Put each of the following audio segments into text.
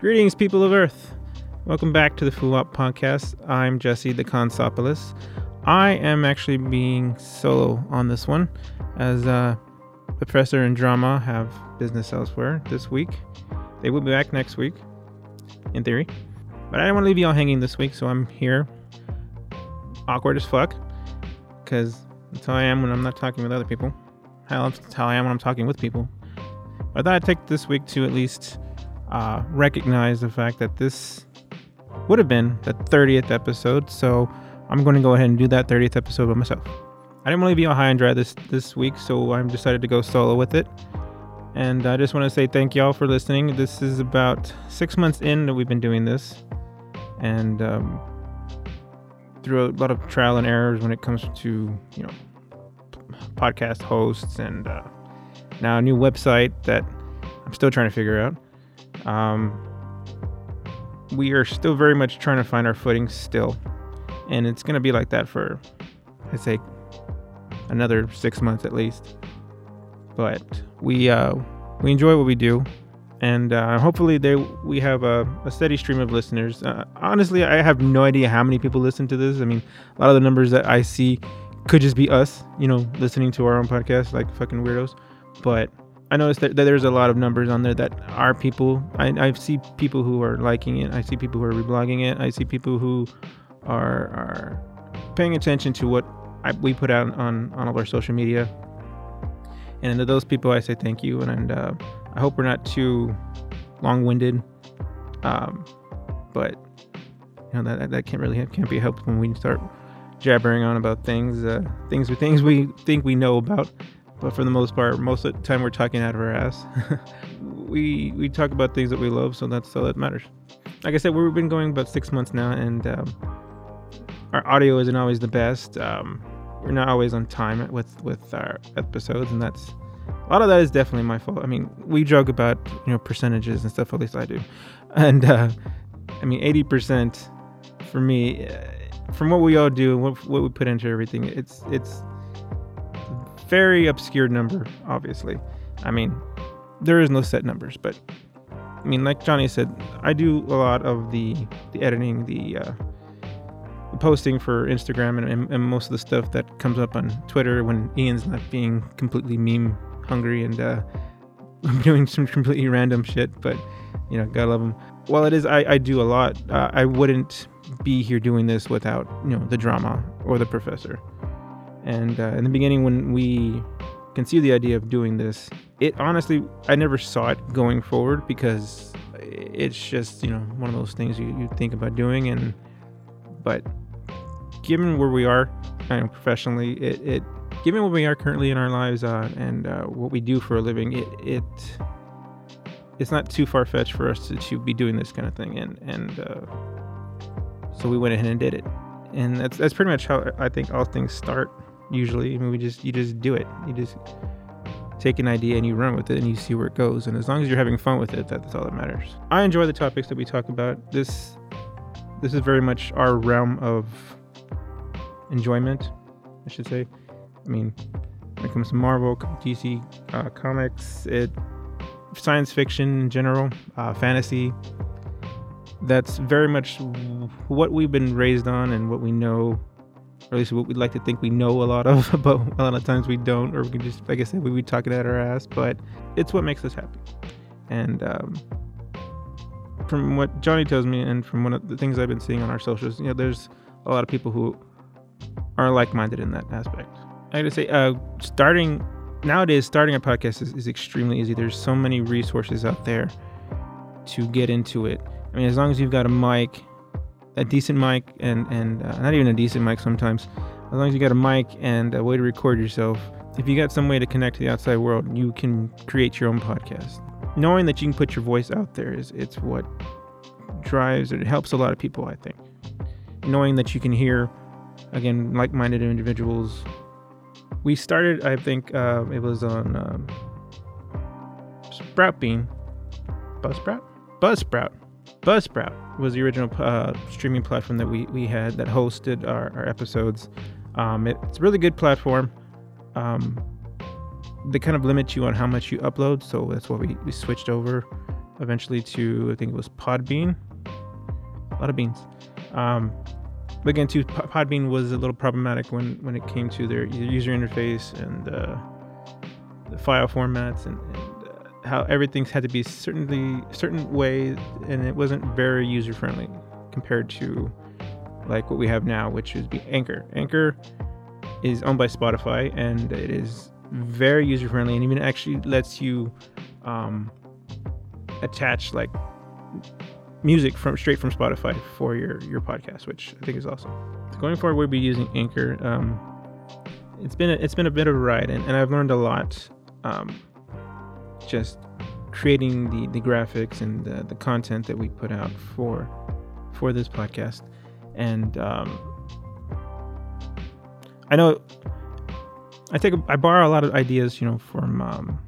Greetings, people of Earth. Welcome back to the Fool Podcast. I'm Jesse the Consopolis. I am actually being solo on this one, as uh, Professor and Drama have business elsewhere this week. They will be back next week, in theory. But I didn't want to leave y'all hanging this week, so I'm here. Awkward as fuck, because that's how I am when I'm not talking with other people. That's how I am when I'm talking with people. I thought I'd take this week to at least uh, recognize the fact that this would have been the 30th episode. So I'm going to go ahead and do that 30th episode by myself. I didn't want to be on high and dry this this week, so I decided to go solo with it. And I just want to say thank y'all for listening. This is about six months in that we've been doing this, and um, through a lot of trial and errors when it comes to you know podcast hosts and uh, now a new website that I'm still trying to figure out. Um, we are still very much trying to find our footing still, and it's going to be like that for, I'd say, another six months at least. But we uh, we enjoy what we do, and uh, hopefully they we have a, a steady stream of listeners. Uh, honestly, I have no idea how many people listen to this. I mean, a lot of the numbers that I see could just be us, you know, listening to our own podcast like fucking weirdos. But I noticed that, that, there's a lot of numbers on there that are people. I, I see people who are liking it. I see people who are reblogging it. I see people who are are paying attention to what I, we put out on on all our social media. And to those people, I say thank you, and, and uh, I hope we're not too long-winded. Um, but you know that that can't really can't be helped when we start jabbering on about things, uh, things things we think we know about but for the most part, most of the time we're talking out of our ass. we we talk about things that we love, so that's all that matters. Like I said, we've been going about six months now, and um, our audio isn't always the best. Um, we're not always on time with with our episodes, and that's a lot of that is definitely my fault. I mean, we joke about you know percentages and stuff. At least I do, and uh, I mean, eighty percent for me, uh, from what we all do and what, what we put into everything, it's it's very obscure number, obviously. I mean, there is no set numbers, but I mean, like Johnny said, I do a lot of the the editing, the, uh, posting for Instagram, and, and, and, most of the stuff that comes up on Twitter when Ian's not being completely meme hungry and uh, doing some completely random shit. But you know, gotta love him. While it is, I, I do a lot. Uh, I wouldn't be here doing this without you know the drama or the professor. And uh, in the beginning, when we conceived the idea of doing this, it honestly, I never saw it going forward because it's just, you know, one of those things you, you think about doing. And, but given where we are, I know, professionally, it, it, given where we are currently in our lives uh, and uh, what we do for a living, it, it, it's not too far fetched for us to, to be doing this kind of thing. And, and, uh, so we went ahead and did it. And that's, that's pretty much how I think all things start usually. I mean, we just you just do it. You just take an idea and you run with it and you see where it goes. And as long as you're having fun with it, that's all that matters. I enjoy the topics that we talk about. This this is very much our realm of enjoyment, I should say. I mean, when it comes to Marvel, DC uh, comics, it science fiction in general, uh, fantasy. That's very much what we've been raised on and what we know or at least what we'd like to think we know a lot of, but a lot of times we don't, or we can just, like I said, we be talking at our ass. But it's what makes us happy. And um, from what Johnny tells me, and from one of the things I've been seeing on our socials, you know, there's a lot of people who are like-minded in that aspect. I gotta say, uh, starting nowadays, starting a podcast is, is extremely easy. There's so many resources out there to get into it. I mean, as long as you've got a mic a decent mic and and uh, not even a decent mic sometimes. As long as you got a mic and a way to record yourself if you got some way to connect to the outside world you can create your own podcast. Knowing that you can put your voice out there is it's what drives it helps a lot of people i think. Knowing that you can hear again like-minded individuals. We started i think uh, it was on um, sprout bean. Buzzsprout? Buzzsprout Buzzsprout was the original uh, streaming platform that we, we had that hosted our, our episodes. Um, it, it's a really good platform. Um, they kind of limit you on how much you upload, so that's why we, we switched over. eventually to I think it was Podbean. A lot of beans. Um, but again, too, Podbean was a little problematic when when it came to their user interface and uh, the file formats and, and how everything had to be certainly certain way, and it wasn't very user friendly compared to like what we have now, which is be Anchor. Anchor is owned by Spotify, and it is very user friendly, and even actually lets you um, attach like music from straight from Spotify for your your podcast, which I think is awesome. So going forward, we'll be using Anchor. Um, it's been a, it's been a bit of a ride, and, and I've learned a lot. Um, just creating the the graphics and the, the content that we put out for for this podcast, and um, I know I take I borrow a lot of ideas, you know, from um,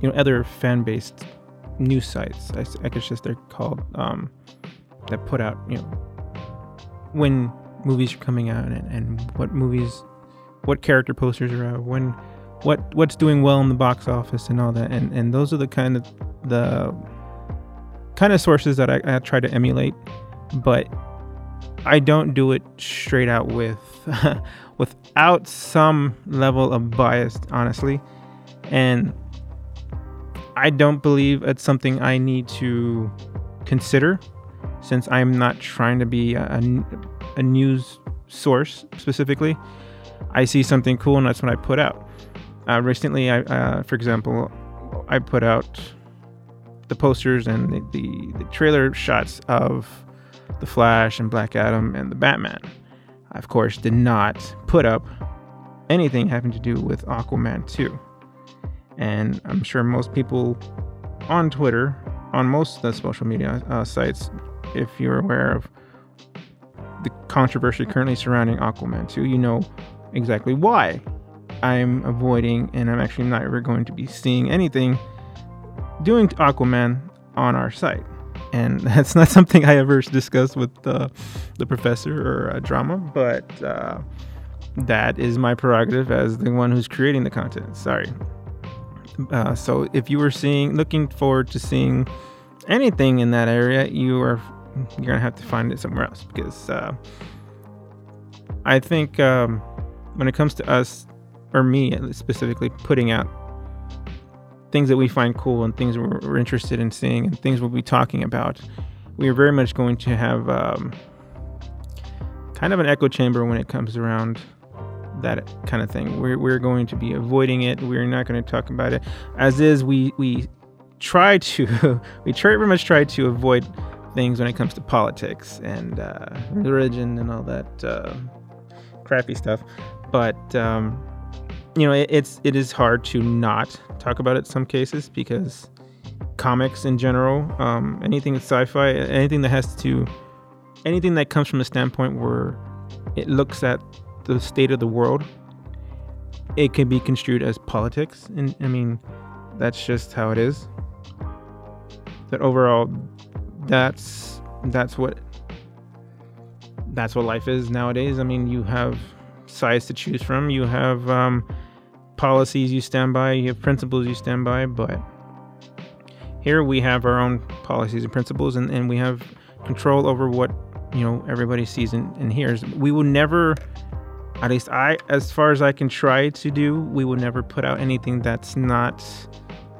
you know other fan based news sites. I, I guess just they're called um, that put out you know when movies are coming out and, and what movies, what character posters are out, when what what's doing well in the box office and all that. And and those are the kind of the kind of sources that I, I try to emulate, but I don't do it straight out with without some level of bias, honestly. And I don't believe it's something I need to consider since I'm not trying to be a, a, news source specifically. I see something cool and that's what I put out. Uh, recently, I, uh, for example, I put out the posters and the, the, the trailer shots of the Flash and Black Adam and the Batman. I, of course, did not put up anything having to do with Aquaman 2. And I'm sure most people on Twitter, on most of the social media uh, sites, if you're aware of the controversy currently surrounding Aquaman 2, you know exactly why I'm avoiding and I'm actually not ever going to be seeing anything doing Aquaman on our site and that's not something I ever discussed with uh, the professor or uh, drama, but uh, that is my prerogative as the one who's creating the content. Sorry. Uh, so if you were seeing, looking forward to seeing anything in that area, you are you're gonna have to find it somewhere else because uh, I think um, when it comes to us or me specifically putting out things that we find cool and things we're, we're interested in seeing and things we'll be talking about, we are very much going to have um, kind of an echo chamber when it comes around that kind of thing. We're, we're going to be avoiding it. We're not going to talk about it. As is, we, we try to, we try, very much try to avoid things when it comes to politics and uh, religion and all that uh, crappy stuff. But, um, you know, it, it's, it is hard to not talk about it in some cases because comics in general, um, anything sci-fi, anything that has to, anything that comes from a standpoint where it looks at the state of the world, it can be construed as politics. And I mean, that's just how it is. That overall, that's that's what that's what life is nowadays. I mean, you have sides to choose from. You have um, policies you stand by, you have principles you stand by, but here we have our own policies and principles and, and we have control over what you know everybody sees and, and hears. We will never at least I as far as I can try to do, we will never put out anything that's not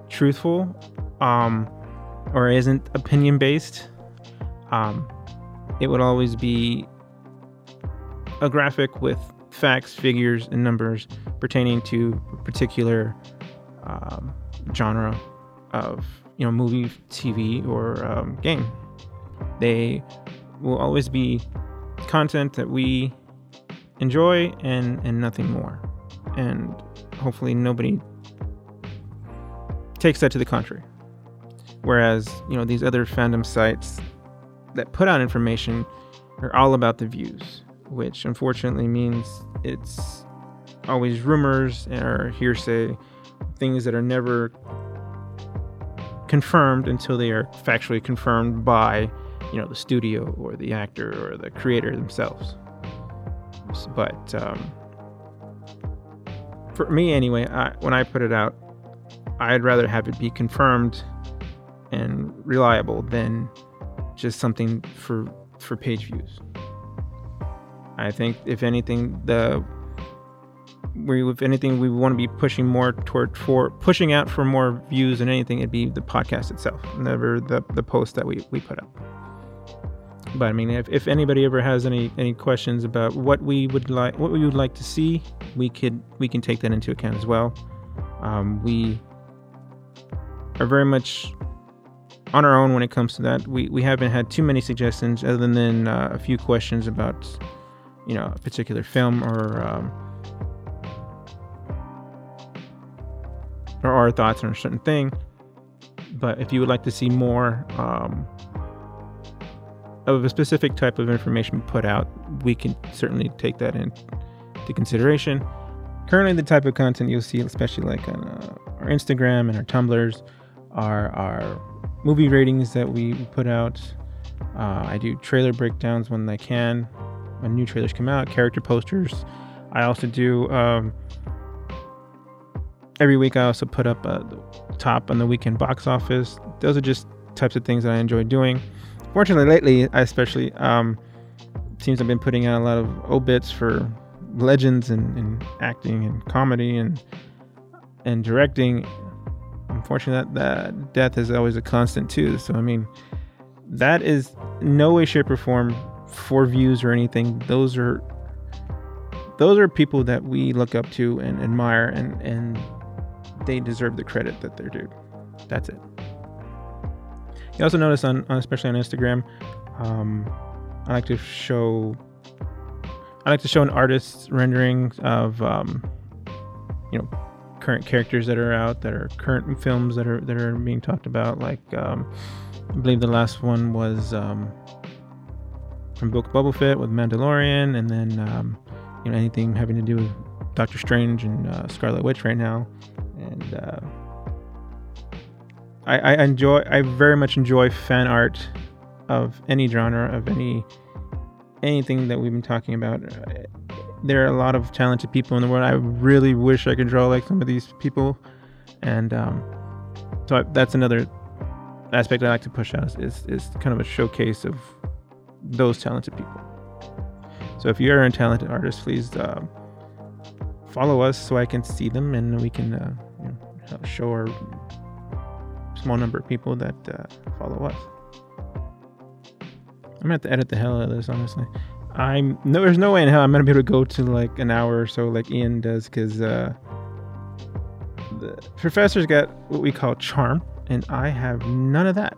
truthful um or isn't opinion based. Um it would always be a graphic with facts, figures, and numbers pertaining to a particular um, genre of you know movie, TV, or um, game. They will always be content that we enjoy and and nothing more. And hopefully nobody takes that to the contrary. Whereas you know these other fandom sites that put out information are all about the views, which unfortunately means it's always rumors or hearsay, things that are never confirmed until they are factually confirmed by, you know, the studio or the actor or the creator themselves. But um, for me, anyway, I, when I put it out, I'd rather have it be confirmed and reliable than just something for for page views. I think if anything, the we if anything we want to be pushing more toward for pushing out for more views than anything it'd be the podcast itself never the the post that we we put up. But i mean if, if anybody ever has any any questions about what we would like what we would like to see we could we can take that into account as well. Um, we are very much on our own when it comes to that. We we haven't had too many suggestions other than uh, a few questions about you know a particular film or um, or our thoughts on a certain thing. But if you would like to see more um, of a specific type of information put out, we can certainly take that into consideration. Currently, the type of content you'll see, especially like on uh, our Instagram and our Tumblrs, are our movie ratings that we put out. Uh, I do trailer breakdowns when I can, when new trailers come out, character posters. I also do um, every week I also put up a top on the weekend box office. Those are just types of things that I enjoy doing. Fortunately, lately, I especially um, seems I've been putting out a lot of obits for legends and, and acting and comedy and and directing. Unfortunately, that, that death is always a constant too. So I mean, that is no way, shape, or form for views or anything. Those are those are people that we look up to and admire and and they deserve the credit that they're due. That's it. You also notice on, especially on Instagram, um, I like to show, I like to show an artist's rendering of, um, you know, current characters that are out, that are current films that are that are being talked about. Like, um, I believe the last one was um, from Book Boba Fett with Mandalorian, and then um, you know anything having to do with Doctor Strange and uh, Scarlet Witch right now and uh, I, I enjoy. I very much enjoy fan art of any genre of any anything that we've been talking about. There are a lot of talented people in the world. I really wish I could draw like some of these people, and um, so I, that's another aspect I like to push out is, is kind of a showcase of those talented people. So if you're a talented artist, please uh, follow us so I can see them and we can uh, uh, show our small number of people that uh, follow us. I'm gonna have to edit the hell out of this, honestly. I'm no, there's no way in hell I'm gonna be able to go to like an hour or so like Ian does, because uh, the professor's got what we call charm, and I have none of that.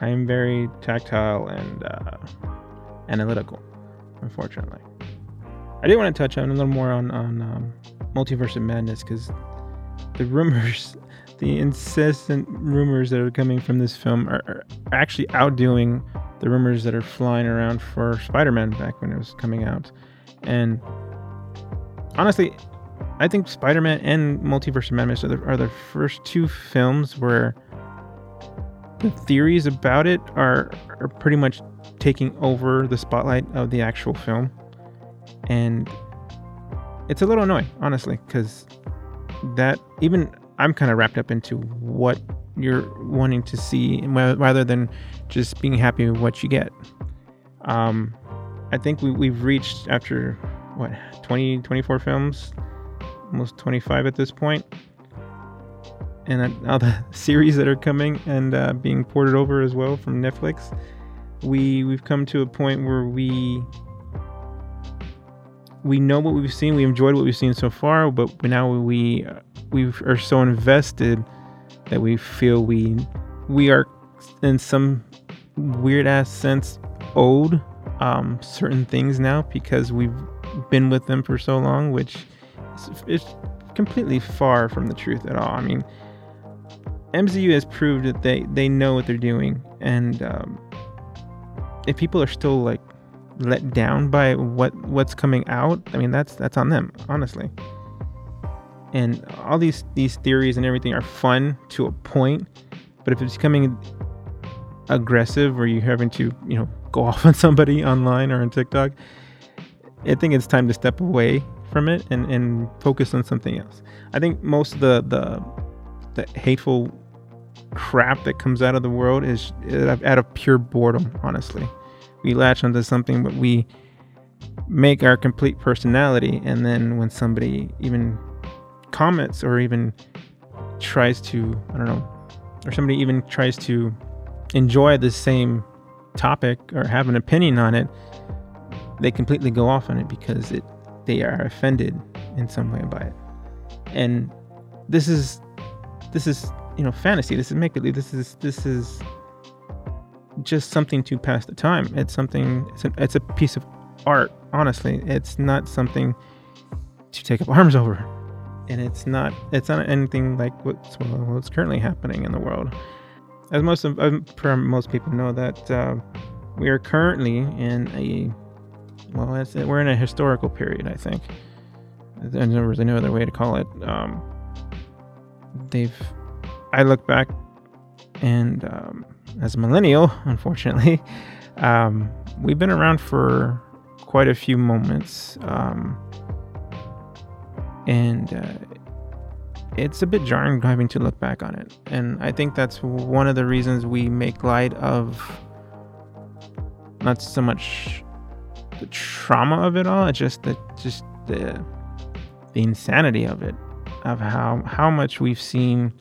I am very tactile and uh, analytical, unfortunately. I did want to touch on a little more on on um, multiverse of madness because the rumors, the incessant rumors that are coming from this film are, are actually outdoing the rumors that are flying around for Spider-Man back when it was coming out. And honestly, I think Spider-Man and Multiverse of Madness are the, are the first two films where theories about it are are pretty much taking over the spotlight of the actual film, and it's a little annoying, honestly, because that even I'm kind of wrapped up into what you're wanting to see rather than just being happy with what you get. Um, I think we, we've reached after what 20, 24 films, almost 25 at this point, and now the series that are coming and uh, being ported over as well from Netflix. We we've come to a point where we we know what we've seen. We enjoyed what we've seen so far, but now we we are so invested that we feel we we are in some weird ass sense owed um, certain things now because we've been with them for so long, which is, is completely far from the truth at all. I mean, MCU has proved that they they know what they're doing, and um, if people are still like let down by what what's coming out, I mean that's that's on them, honestly. And all these these theories and everything are fun to a point, but if it's becoming aggressive or you're having to, you know, go off on somebody online or on TikTok, I think it's time to step away from it and, and focus on something else. I think most of the the the hateful crap that comes out of the world is uh, out of pure boredom, honestly. We latch onto something, but we make our complete personality. And then when somebody even comments or even tries to, I don't know, or somebody even tries to enjoy the same topic or have an opinion on it, they completely go off on it because it they are offended in some way by it. And this is this is you know fantasy. This is make believe. This is this is just something to pass the time. It's something. It's a, it's a piece of art. Honestly, it's not something to take up arms over, and it's not. It's not anything like what's what's currently happening in the world. As most of most people know that uh, we are currently in a well, we're in a historical period. I think. There's no other way to call it. Um, they've I look back and um, as a millennial, unfortunately, um, we've been around for quite a few moments. Um, and uh, it's a bit jarring having to look back on it. And I think that's one of the reasons we make light of not so much the trauma of it all, it's just the just the the insanity of it, of how how much we've seen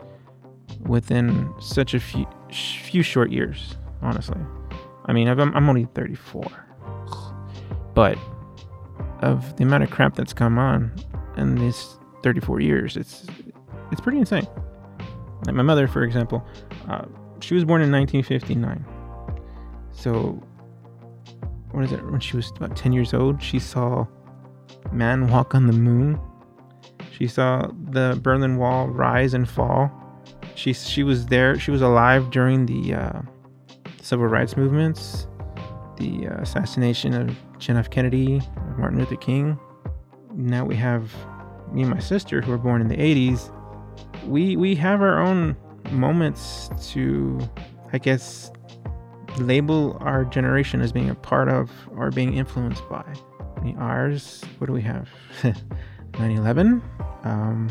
within such a few few short years. Honestly, I mean, I'm I'm only 34, but of the amount of crap that's come on in these 34 years, it's it's pretty insane. Like my mother, for example, uh, she was born in 1959. So, what is it? When she was about 10 years old, she saw man walk on the moon. She saw the Berlin Wall rise and fall she she was there. She was alive during the uh, civil rights movements, the uh, assassination of John F. Kennedy, Martin Luther King. Now we have me and my sister who were born in the 80s. We we have our own moments to, I guess, label our generation as being a part of or being influenced by. I mean, ours, what do we have? 9 11. Um,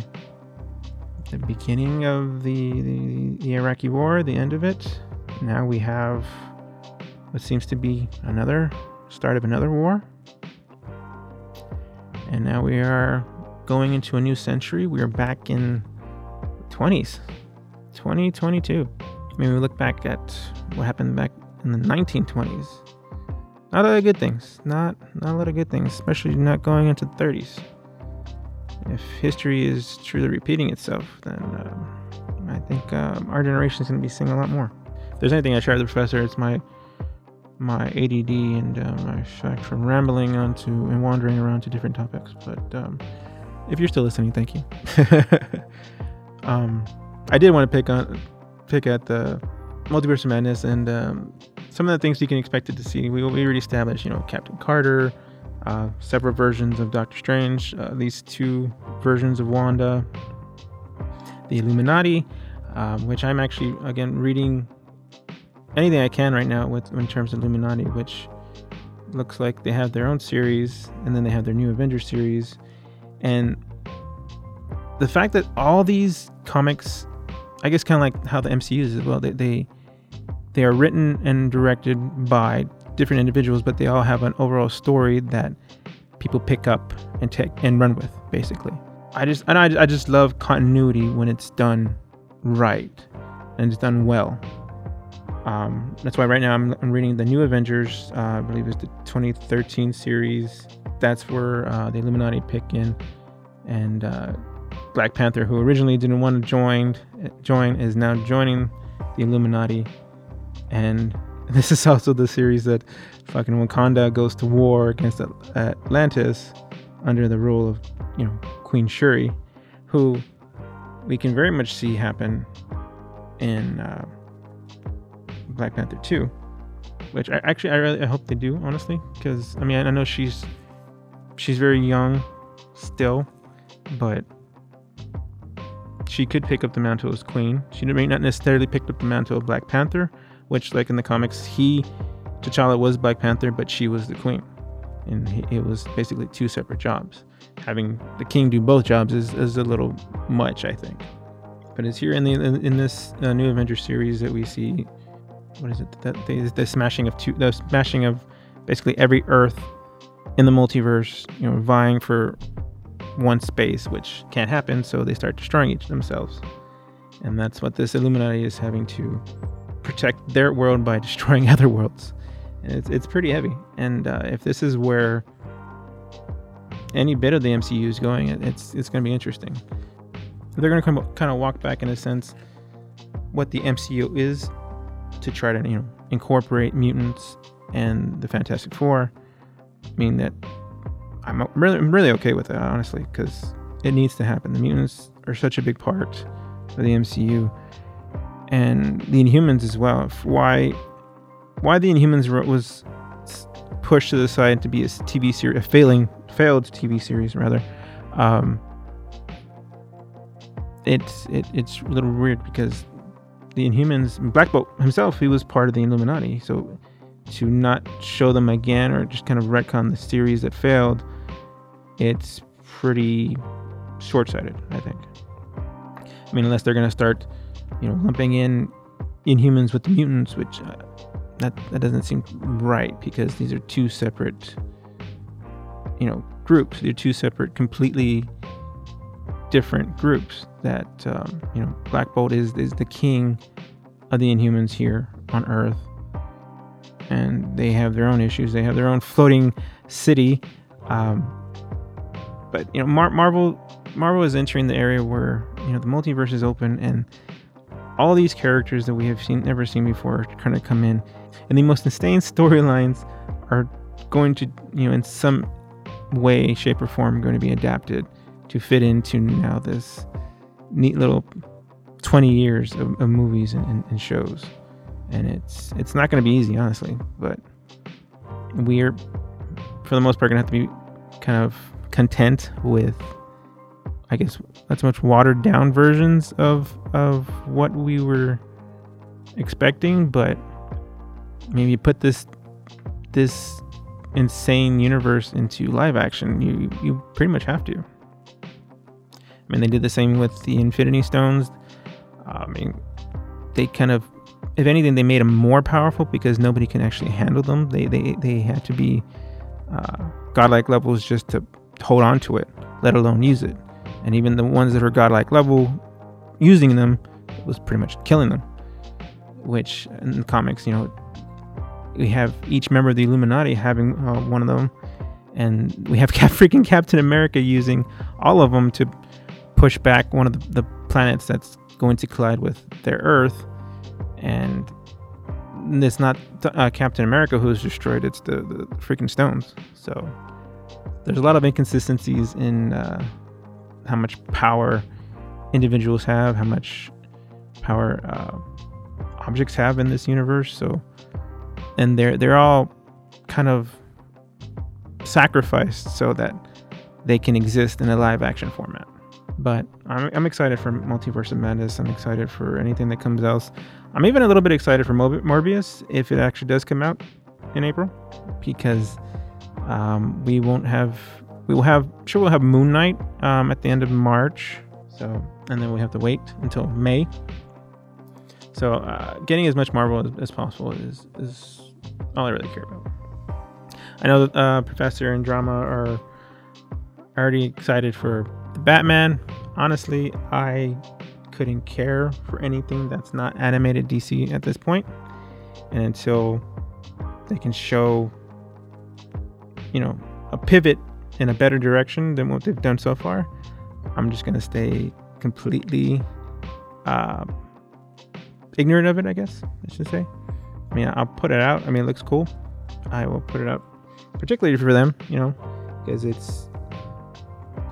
the beginning of the, the, the Iraqi war, the end of it. Now we have what seems to be another start of another war. And now we are going into a new century. We are back in 20s, 2022. I mean, we look back at what happened back in the 1920s. Not a lot of good things. Not not a lot of good things, especially not going into the 30s if history is truly repeating itself, then um, I think um, our generation is going to be seeing a lot more. If there's anything I share with the professor, it's my my ADD and uh, my fact from rambling onto and wandering around to different topics. But um, if you're still listening, thank you. um, I did want to pick on pick at the multiverse of madness and um, some of the things you can expect it to see. We, we already established, you know, Captain Carter, uh, several versions of Doctor Strange, uh, these two versions of Wanda, the Illuminati, um, which I'm actually again reading anything I can right now with in terms of Illuminati, which looks like they have their own series and then they have their new Avengers series, and the fact that all these comics, I guess, kind of like how the MCU is as well, they, they they are written and directed by different individuals, but they all have an overall story that people pick up and take and run with, basically. I just and I, I just love continuity when it's done right and it's done well. Um, that's why right now I'm, I'm reading the New Avengers. Uh, I believe it's the 2013 series. That's where uh, the Illuminati pick in, and uh, Black Panther, who originally didn't want to join, join, is now joining the Illuminati, and this is also the series that fucking Wakanda goes to war against Atlantis under the rule of, you know, Queen Shuri, who we can very much see happen in uh, Black Panther 2, which I actually I really I hope they do honestly because I mean I, I know she's she's very young still, but she could pick up the mantle as queen. She may not necessarily pick up the mantle of Black Panther, which, like in the comics, he, T'Challa was Black Panther, but she was the queen. And he, it was basically two separate jobs. Having the king do both jobs is, is a little much, I think. But it's here in the in this uh, new Avengers series that we see. What is it? That the, the smashing of two, the smashing of basically every Earth in the multiverse. You know, vying for one space, which can't happen. So they start destroying each themselves, and that's what this Illuminati is having to protect their world by destroying other worlds. And it's it's pretty heavy. And uh, if this is where any bit of the MCU is going, it's it's going to be interesting. They're going to kind of walk back in a sense what the MCU is to try to you know incorporate mutants and the Fantastic Four. I mean that I'm really I'm really okay with that honestly because it needs to happen. The mutants are such a big part of the MCU and the Inhumans as well. Why why the Inhumans was pushed to the side to be a TV series, a failing failed TV series rather. Um, it's it, it's a little weird because the Inhumans, Black Bolt himself, he was part of the Illuminati. So to not show them again or just kind of retcon the series that failed, it's pretty short-sighted, I think. I mean, unless they're gonna start, you know, lumping in Inhumans with the mutants, which uh, that that doesn't seem right because these are two separate, you know, groups. They're two separate, completely different groups. That um, you know, Black Bolt is is the king of the Inhumans here on Earth, and they have their own issues. They have their own floating city. Um, but you know, Mar- Marvel Marvel is entering the area where you know the multiverse is open and all these characters that we have seen never seen before kind of come in. And the most insane storylines are going to you know in some way shape or form going to be adapted to fit into now this neat little 20 years of, of movies and, and, and, shows. And it's it's not going to be easy honestly but we're for the most part going to have to be kind of content with I guess that's much watered down versions of of what we were expecting, but maybe put this this insane universe into live action. You you pretty much have to. I mean, they did the same with the Infinity Stones. I mean, they kind of, if anything, they made them more powerful because nobody can actually handle them. They they they had to be uh, godlike levels just to hold on to it, let alone use it and even the ones that are godlike level using them was pretty much killing them. Which in comics you know we have each member of the illuminati having uh, one of them. And we have Cap- freaking captain america using all of them to push back one of the, the planets that's going to collide with their earth. And it's not uh, captain america who's destroyed it's the, the freaking stones. So there's a lot of inconsistencies in uh, how much power individuals have, how much power uh, objects have in this universe. So, and they're they're all kind of sacrificed so that they can exist in a live action format. But I'm, I'm excited for Multiverse of Madness. I'm excited for anything that comes else. I'm even a little bit excited for Morbius if it actually does come out in April, because um, we won't have we will have sure we'll have Moon Knight um, at the end of March. So and then we have to wait until May. So uh, getting as much Marvel as, as, possible is is all I really care about. I know that uh, Professor and Drama are already excited for the Batman. Honestly, I couldn't care for anything that's not animated DC at this point. And until they can show, you know, a pivot in a better direction than what they've done so far, I'm just gonna stay completely uh, ignorant of it. I guess I should say. I mean, I'll put it out. I mean, it looks cool. I will put it up, particularly for them, you know, because it's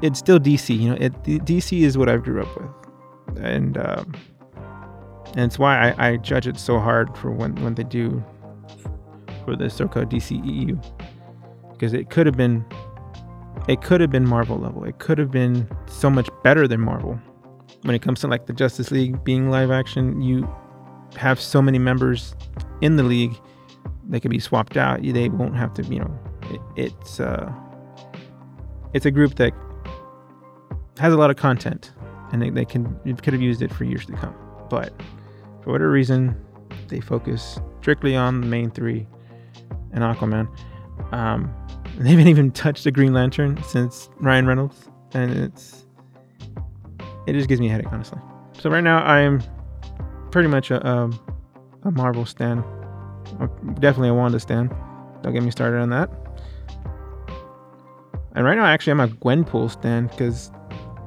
it's still DC. You know, it DC is what I grew up with, and um, and it's why I, I judge it so hard for when when they do for the so-called DCEU because it could have been it could have been Marvel level. It could have been so much better than Marvel. When it comes to like the Justice League being live action, you have so many members in the league they can be swapped out. They won't have to, you know, it, it's uh, it's a group that has a lot of content, and they, they can could have used it for years to come. But for whatever reason, they focus strictly on the main three and Aquaman. Um, they haven't even touched a Green Lantern since Ryan Reynolds, and it's it just gives me a headache, honestly. So right now I am pretty much a a, a Marvel stan, uh, definitely a Wanda stan. Don't get me started on that. And right now, actually, I'm a Gwenpool stan because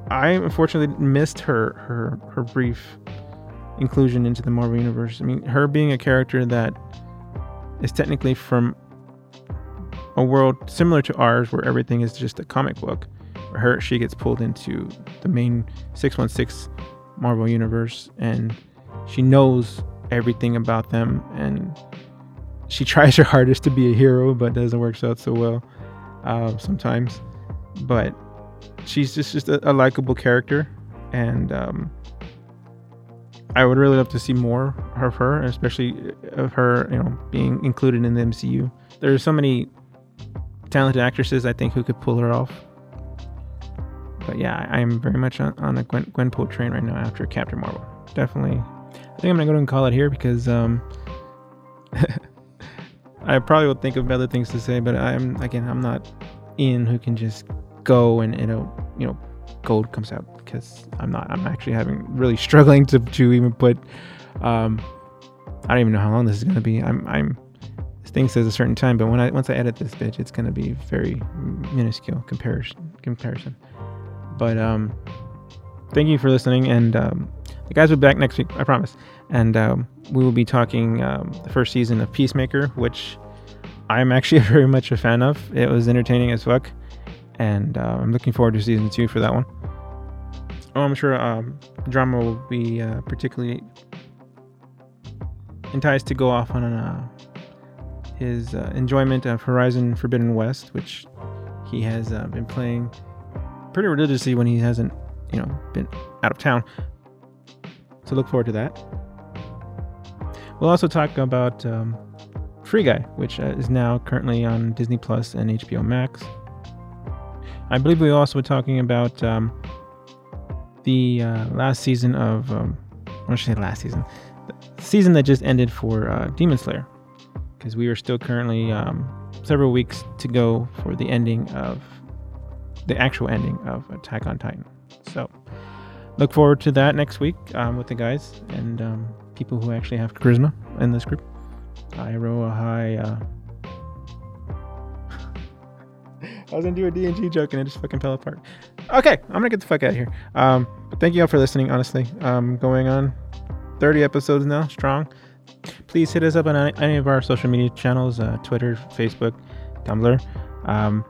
I unfortunately missed her her her brief inclusion into the Marvel universe. I mean, her being a character that is technically from a world similar to ours, where everything is just a comic book. Where her she gets pulled into the main 616 Marvel universe, and she knows everything about them, and she tries her hardest to be a hero, but doesn't work out so well uh, sometimes. But she's just just a, a likable character, and um, I would really love to see more of her, especially of her, you know, being included in the MCU. There's so many talented actresses I think who could pull her off. But yeah, I am very much on, on a Gwen, Gwenpool train right now after Captain Marvel. Definitely, I think I'm gonna go and call it here because um, I probably will think of other things to say, but I'm again I'm not Ian who can just go and you know you know gold comes out because I'm not I'm actually having really struggling to to even put um I don't even know how long this is gonna be. I'm I'm thing says a certain time, but when I once I edit this bitch, it's gonna be very minuscule comparison comparison. But um thank you for listening and um the guys will be back next week, I promise. And um, we will be talking um, the first season of Peacemaker, which I'm actually very much a fan of. It was entertaining as fuck and uh, I'm looking forward to season two for that one. Oh, I'm sure um, drama will be uh, particularly enticed to go off on uh, his uh, enjoyment of Horizon Forbidden West, which he has uh, been playing pretty religiously when he hasn't, you know, been out of town. So look forward to that. We'll also talk about um, Free Guy, which uh, is now currently on Disney Plus and HBO Max. I believe we also were talking about um, the uh, last season of, um, what should I say last season? The season that just ended for uh, Demon Slayer. Because we are still currently um, several weeks to go for the ending of, the actual ending of Attack on Titan. So look forward to that next week um, with the guys and um, people who actually have charisma in this group. Iroha High. Uh, I was gonna do a DNG joke and it just fucking fell apart. Okay, I'm gonna get the fuck out of here. Um, but thank you all for listening. Honestly, um, going on 30 episodes now, strong. Please hit us up on any of our social media channels: uh, Twitter, Facebook, Tumblr. Um,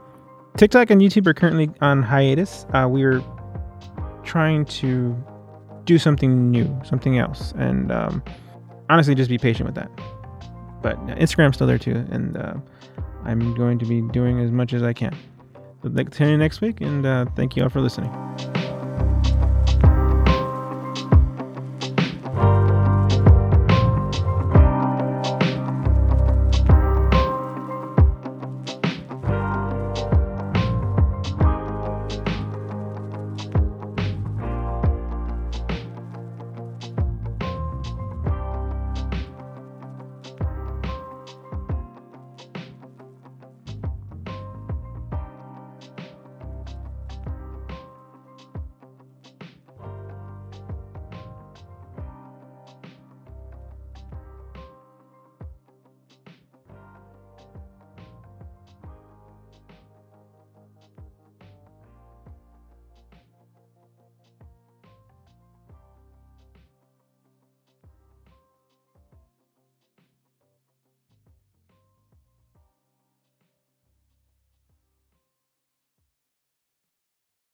TikTok and YouTube are currently on hiatus. Uh, we're trying to do something new, something else, and um, honestly, just be patient with that. But Instagram's still there too, and uh, I'm going to be doing as much as I can. So tune in next week, and uh, thank you all for listening.